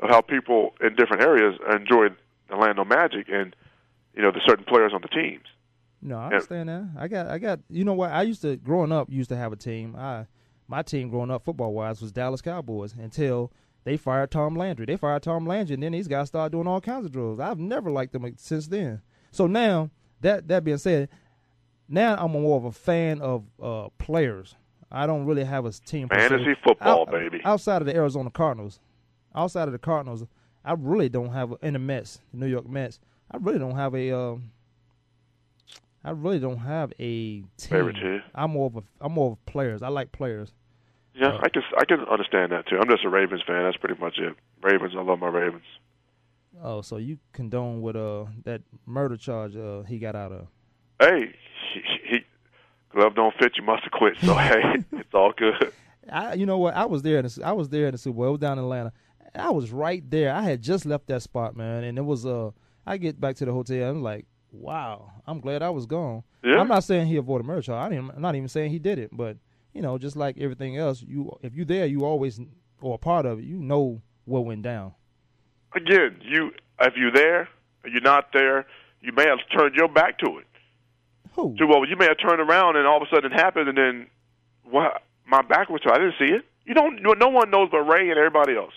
of how people in different areas enjoy the Orlando Magic and you know the certain players on the teams. No, I understand that. I got, I got. You know what? I used to growing up used to have a team. I, my team growing up football wise was Dallas Cowboys until they fired Tom Landry. They fired Tom Landry, and then these guys started doing all kinds of drills. I've never liked them since then. So now that that being said, now I'm more of a fan of uh, players. I don't really have a team. Fantasy football, Out- baby. Outside of the Arizona Cardinals, outside of the Cardinals, I really don't have in the Mets, the New York Mets. I really don't have a. Um, I really don't have a team. Favorite team? I'm more of a. I'm more of players. I like players. Yeah, I can I can understand that too. I'm just a Ravens fan. That's pretty much it. Ravens. I love my Ravens. Oh, so you condone with uh that murder charge uh he got out of? Hey, he, he glove don't fit. You must have quit. So hey, it's all good. I, you know what? I was there. In the, I was there in the Super Bowl. It was down in Atlanta. I was right there. I had just left that spot, man, and it was uh. I get back to the hotel. I'm like, wow. I'm glad I was gone. Yeah. I'm not saying he avoided murder charge. I didn't, I'm not even saying he did it, but you know, just like everything else, you if you there, you always or a part of it. You know what went down. Again, you if you're there, you're not there, you may have turned your back to it. Who? So well, you may have turned around and all of a sudden it happened, and then what? My back was to. I didn't see it. You don't. No one knows but Ray and everybody else.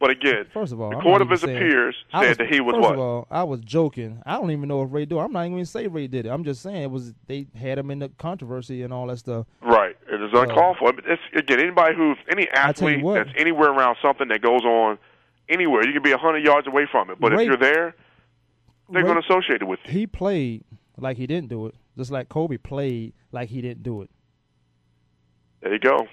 But again, First of all, the court of his saying- peers said was- that he was first what? Of all, I was joking. I don't even know if Ray did. I'm not even going to say Ray did it. I'm just saying it was they had him in the controversy and all that stuff. Right. It is uncalled for. But It's, again, anybody who's any I tell you athlete that's anywhere around something that goes on anywhere, you can be a hundred yards away from it. But Ray- if you're there, they're going to associate it with you. He played like he didn't do it, just like Kobe played like he didn't do it. There you go.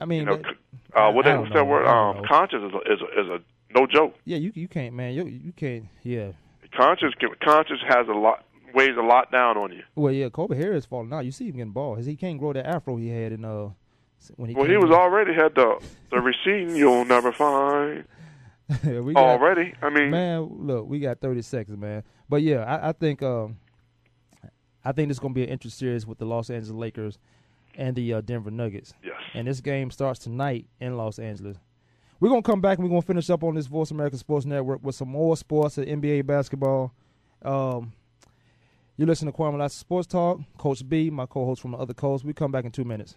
I mean, You know, that- uh, what that, that word? Um, conscious is a, is a, is a no joke. yeah, you you can't, man. You you can't. Yeah. Conscious can- conscious has a lot weighs a lot down on you. Well, yeah. Kobe hair is falling out. You see him getting bald. He can't grow that afro he had in uh when he. Well, he was in. already had the the receding you'll never find we got- already. I mean, man, look, we got 30 seconds, man. But yeah, I, I think um, I think this is gonna be an interesting series with the Los Angeles Lakers and the uh, Denver Nuggets. Yes. And this game starts tonight in Los Angeles. We're gonna come back and we're gonna finish up on this Voice America Sports Network with some more sports and NBA basketball. Um, you listen to Kwamie Lassiter Sports Talk. Coach B, my co-host from the other coast. We come back in two minutes.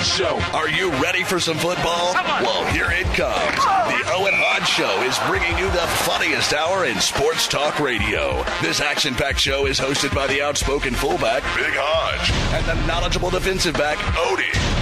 Owen Hodge Show. Are you ready for some football? Well, here it comes. The Owen Hodge Show is bringing you the funniest hour in sports talk radio. This action packed show is hosted by the outspoken fullback, Big Hodge, and the knowledgeable defensive back, Odie.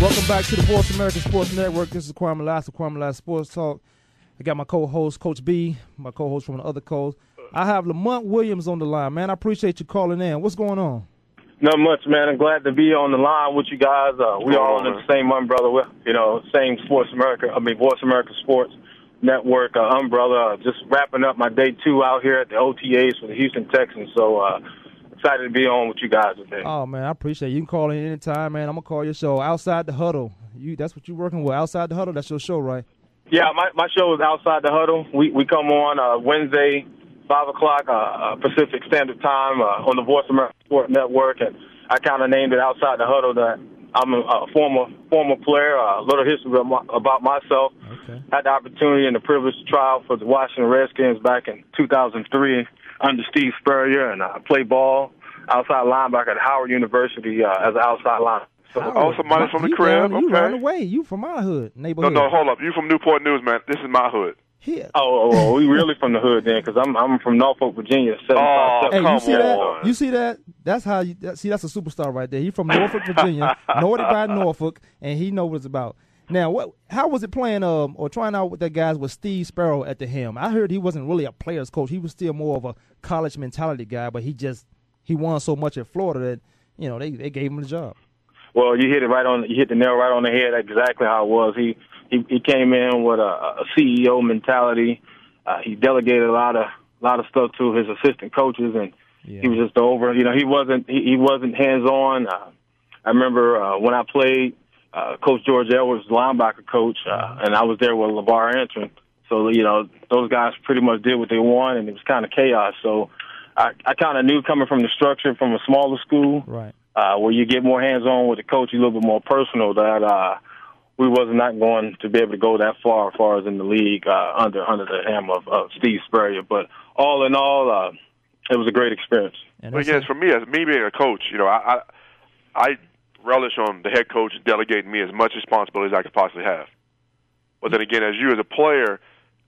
Welcome back to the Voice American Sports Network. This is Kwamie Lassiter, Kwamie Lassiter Sports Talk. I got my co-host, Coach B, my co-host from the other coast. I have Lamont Williams on the line. Man, I appreciate you calling in. What's going on? Not much, man. I'm glad to be on the line with you guys. Uh, we all under the same umbrella, with, you know, same Sports America. I mean, Voice America Sports Network uh, umbrella. Uh, just wrapping up my day two out here at the OTAs for the Houston Texans. So uh, excited to be on with you guys today. Oh man, I appreciate it. You can call in anytime, man. I'm gonna call your show outside the huddle. You that's what you're working with. Outside the huddle, that's your show, right? Yeah, my my show is outside the huddle. We we come on uh, Wednesday, five o'clock uh, uh, Pacific Standard Time uh, on the Voice America Sport Network, and I kind of named it outside the huddle. That I'm a, a former former player. A little history about myself. Okay. Had the opportunity and the privilege to try out for the Washington Redskins back in 2003 under Steve Spurrier, and I uh, played ball outside linebacker at Howard University uh, as an outside linebacker. So, oh, somebody from the crib. You okay. run away. You from my hood neighborhood. No, no, hold up. You from Newport News, man. This is my hood. Here. Oh, oh, oh we really from the hood then, because I'm I'm from Norfolk, Virginia. Oh, hey, come you see on. that? You see that? That's how you that, see. That's a superstar right there. He from Norfolk, Virginia, Nordic by Norfolk, and he know what it's about. Now, what? How was it playing um or trying out with that guys with Steve Spurrier at the helm? I heard he wasn't really a player's coach. He was still more of a college mentality guy, but he just he won so much at Florida that you know they they gave him the job. Well, you hit it right on. You hit the nail right on the head. Exactly how it was. He he, he came in with a, a CEO mentality. Uh, he delegated a lot of a lot of stuff to his assistant coaches, and yeah. he was just over. You know, he wasn't he, he wasn't hands on. Uh, I remember uh, when I played, uh, Coach George Edwards, linebacker coach, uh, and I was there with LaVar Arrington. So you know, those guys pretty much did what they wanted, and it was kind of chaos. So I, I kind of knew coming from the structure from a smaller school, right, uh, where you get more hands on with the coach, a little bit more personal. That uh, we was not going to be able to go that far, as far as in the league uh, under under the helm of, of Steve Spurrier. But all in all, uh, it was a great experience. And Well, yes, for me, as me being a coach, you know, I, I I relish on the head coach delegating me as much responsibility as I could possibly have. But then again, as you as a player,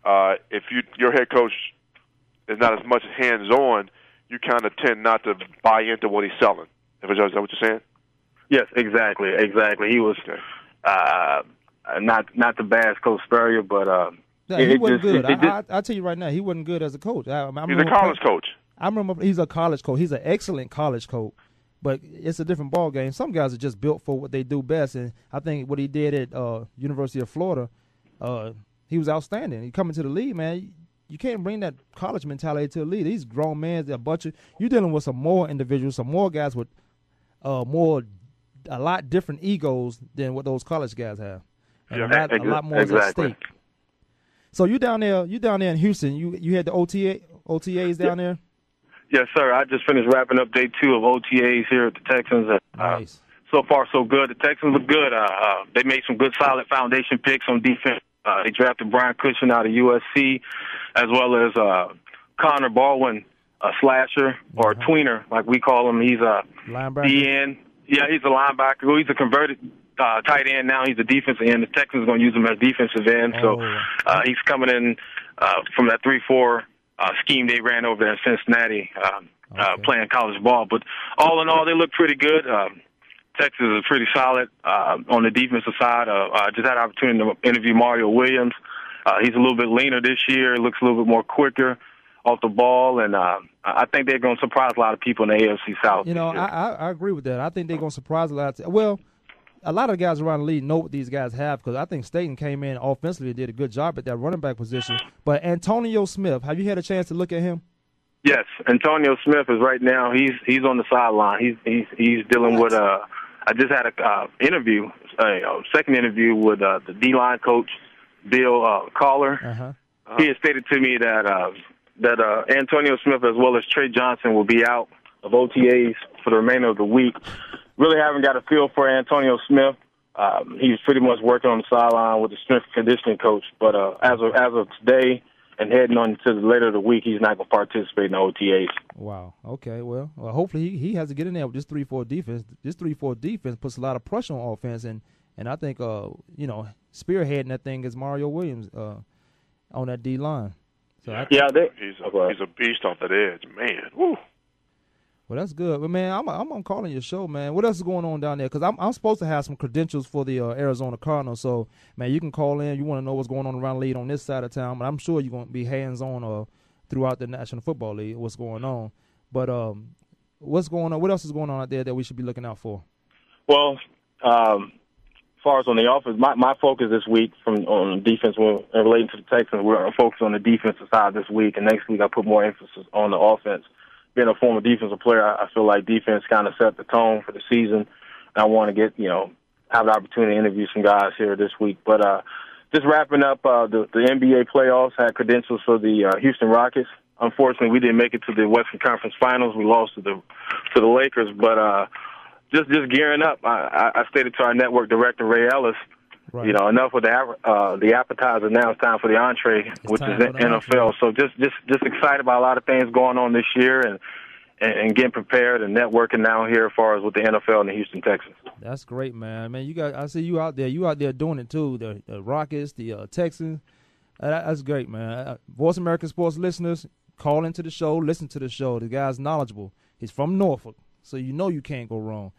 uh, if you your head coach is not as much hands on, you kind of tend not to buy into what he's selling. If it's, is that what you're saying? Yes, exactly, exactly. He was uh, not not the bad Coach Spurrier, but uh, Yeah, he it wasn't just- good. it- it I, I, I tell you right now, he wasn't good as a coach. I, I He's a college coach. I remember he's a college coach. He's an excellent college coach, but it's a different ball game. Some guys are just built for what they do best, and I think what he did at uh, University of Florida, uh, he was outstanding. He coming to the league, man. You can't bring that college mentality to the league. These grown men, they're a bunch of you're dealing with some more individuals, some more guys with uh, more, a lot different egos than what those college guys have, and a, Yeah, lot, a lot more is at stake. So you down there, you down there in Houston. You you had the OTA OTAs down there. Yes, sir. I just finished wrapping up day two of OTAs here at the Texans. Uh, Nice. so far, so good. The Texans look good. Uh, uh, they made some good, solid foundation picks on defense. Uh, they drafted Brian Cushing out of USC, as well as uh, Connor Barwin, a slasher or a tweener, like we call him. He's a Linebacker. DN. Yeah, he's a linebacker. Well, he's a converted uh, tight end now. He's a defensive end. The Texans are going to use him as defensive end. So Oh. uh, he's coming in uh, from that three-four uh, scheme they ran over there in Cincinnati, um, uh, playing college ball. But all in all, they look pretty good. Um, Texas is pretty solid uh, on the defensive side. Uh, I just had an opportunity to interview Mario Williams. Uh, he's a little bit leaner this year. Looks a little bit more quicker off the ball, and uh, I think they're going to surprise a lot of people in the AFC South. You know, I, I I agree with that. I think they're gonna surprise a lot. Of, well, a lot of guys around the league know what these guys have because I think Slaton came in offensively and did a good job at that running back position. But Antonio Smith, have you had a chance to look at him? Yes, Antonio Smith is right now. He's he's on the sideline. He's he's he's dealing with uh I just had a uh, interview, uh, second interview with uh, the D line coach, Bill uh, Kollar. Uh-huh. He has stated to me that uh, that uh, Antonio Smith as well as Trey Johnson will be out of OTAs for the remainder of the week. Really haven't got a feel for Antonio Smith. Um, he's pretty much working on the sideline with the strength and conditioning coach. But uh, as of as of today and heading on to the later of the week, he's not going to participate in the OTAs. Wow. Okay. Well, well, hopefully he, he has to get in there with this three four defense. This three four defense puts a lot of pressure on offense, and and I think uh you know spearheading that thing is Mario Williams uh on that D line. So I, Yeah, they, He's a, he's a beast off that edge, man. Woo. Well, that's good. But man, I'm I'm, calling your show, man. What else is going on down there? Because I'm I'm supposed to have some credentials for the uh, Arizona Cardinals. So man, you can call in. You want to know what's going on around the league on this side of town, but I'm sure you're going to be hands on uh, throughout the National Football League. What's going on? But um, what's going on? What else is going on out there that we should be looking out for? Well, um, as far as on the offense, my, my focus this week from on defense, when relating to the Texans, we're focused on the defensive side this week, and next week I put more emphasis on the offense. Being a former defensive player, I feel like defense kind of set the tone for the season. I want to get you know have the opportunity to interview some guys here this week, but uh, just wrapping up uh, the, the NBA playoffs, had credentials for the uh, Houston Rockets. Unfortunately, we didn't make it to the Western Conference Finals. We lost to the to the Lakers, but uh, just just gearing up. I, I stated to our network director Ray Ellis, right. you know, enough with the uh, the appetizer. Now it's time for the entree, it's which is NFL. Entree. So just just just excited about a lot of things going on this year and, and and getting prepared and networking now here as far as with the NFL and the Houston Texans. That's great, man. Man, you got I see you out there. You out there doing it too. The, the Rockets, the uh, Texans. Uh, that's great, man. Uh, Voice American Sports listeners, call into the show, listen to the show. The guy's knowledgeable. He's from Norfolk, so you know you can't go wrong.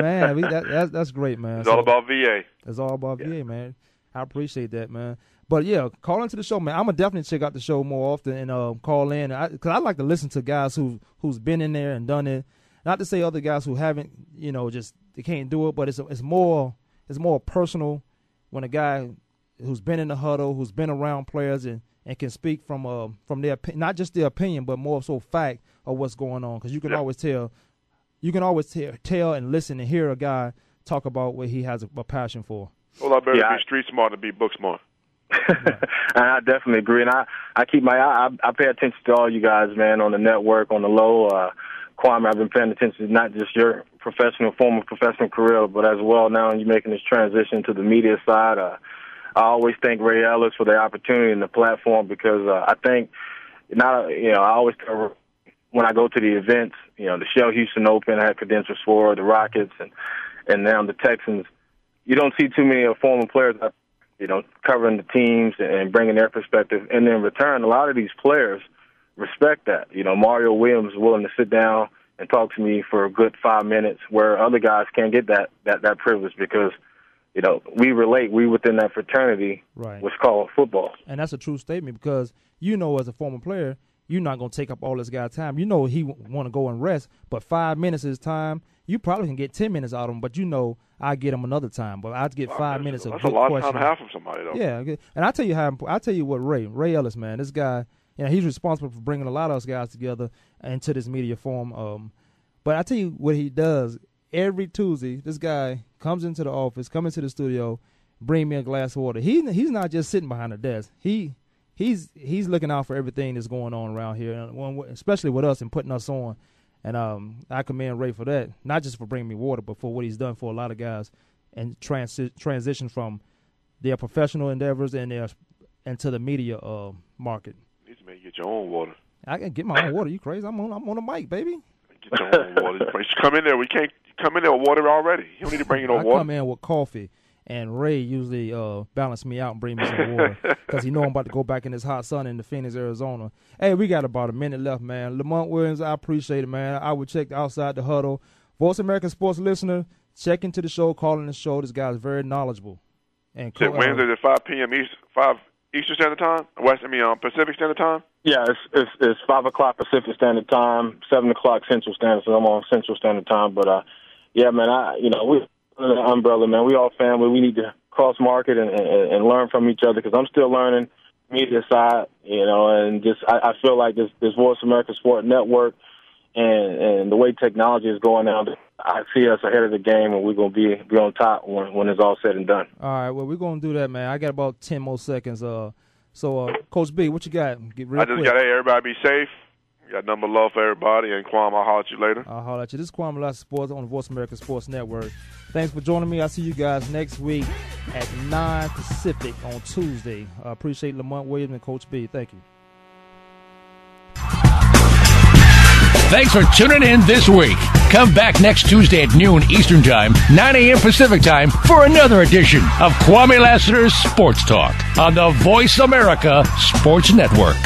Man, we, that, that's that's great, man. It's so, all about VA. It's all about yeah. VA, man. I appreciate that, man. But yeah, call into the show, man. I'm gonna definitely check out the show more often and uh, call in because I, I, like to listen to guys who who's been in there and done it. Not to say other guys who haven't, you know, just they can't do it, but it's it's more it's more personal when a guy who's been in the huddle, who's been around players and and can speak from uh from their not just their opinion, but more so fact of what's going on. Because you can yeah. always tell you can always t- tell and listen and hear a guy talk about what he has a, a passion for. Well, I better yeah, be street smart than be book smart. and I definitely agree, and I I keep my I I pay attention to all you guys, man, on the network, on the low. Uh, Kwamie, I've been paying attention to not just your professional, former professional career, but as well now you're making this transition to the media side. Uh, I always thank Ray Ellis for the opportunity and the platform because uh, I think not you know I always tell when I go to the events, you know, the Shell Houston Open, I had credentials for the Rockets and and now the Texans. You don't see too many of former players, you know, covering the teams and bringing their perspective. And in return, a lot of these players respect that. You know, Mario Williams is willing to sit down and talk to me for a good five minutes, where other guys can't get that that that privilege because you know, we relate. We within that fraternity, right? What's called football, and that's a true statement because you know, as a former player, you're not going to take up all this guy's time. You know he want to go and rest, but five minutes is time. You probably can get ten minutes out of him, but you know I get him another time. But I get well, five minutes of that's good a lot question. of time half of somebody though. Yeah, and I tell you how I tell you what Ray Ray Ellis, man, this guy, you know, he's responsible for bringing a lot of us guys together into this media form. Um, but I tell you what he does every Tuesday. This guy comes into the office, come into the studio, bring me a glass of water. He he's not just sitting behind the desk. He he's he's looking out for everything that's going on around here, especially with us and putting us on. And um, I commend Ray for that, not just for bringing me water, but for what he's done for a lot of guys and transi- transition from their professional endeavors and their into the media uh, market. You need to get your own water. I can get my own water. You crazy? I'm on. I'm on a mic, baby. Get your own water. You come in there. We can't come in there with water already. You don't need to bring in no I water. I come in with coffee and Ray usually uh, balance me out and bring me some water because he know I'm about to go back in this hot sun in the Phoenix, Arizona. Hey, we got about a minute left, man. Lamont Williams, I appreciate it, man. I would check outside the huddle. Voice American Sports listener, check into the show, calling the show. This guy's very knowledgeable. And co- Wednesday at 5 p.m. East, 5 Eastern Standard Time, West, I mean, um, Pacific Standard Time. Yeah, it's, it's it's five o'clock Pacific Standard Time, seven o'clock Central Standard. So I'm on Central Standard Time, but uh, yeah, man, I you know we under the umbrella, man. We all family. We need to cross market and, and, and learn from each other because I'm still learning media side, you know, and just I, I feel like this this Voice America Sport Network and and the way technology is going now, I see us ahead of the game and we're gonna be be on top when when it's all said and done. All right, well we're gonna do that, man. I got about ten more seconds. Uh, so uh, Coach B, what you got? Get real I just got hey, everybody be safe. Got number love for everybody, and Kwamie, I'll holler at you later. I'll holler at you. This is Kwamie Lassiter Sports on the Voice America Sports Network. Thanks for joining me. I'll see you guys next week at 9 Pacific on Tuesday. I appreciate Lamont Williams and Coach B. Thank you. Thanks for tuning in this week. Come back next Tuesday at noon Eastern Time, 9 a.m. Pacific Time for another edition of Kwamie Lassiter's Sports Talk on the Voice America Sports Network.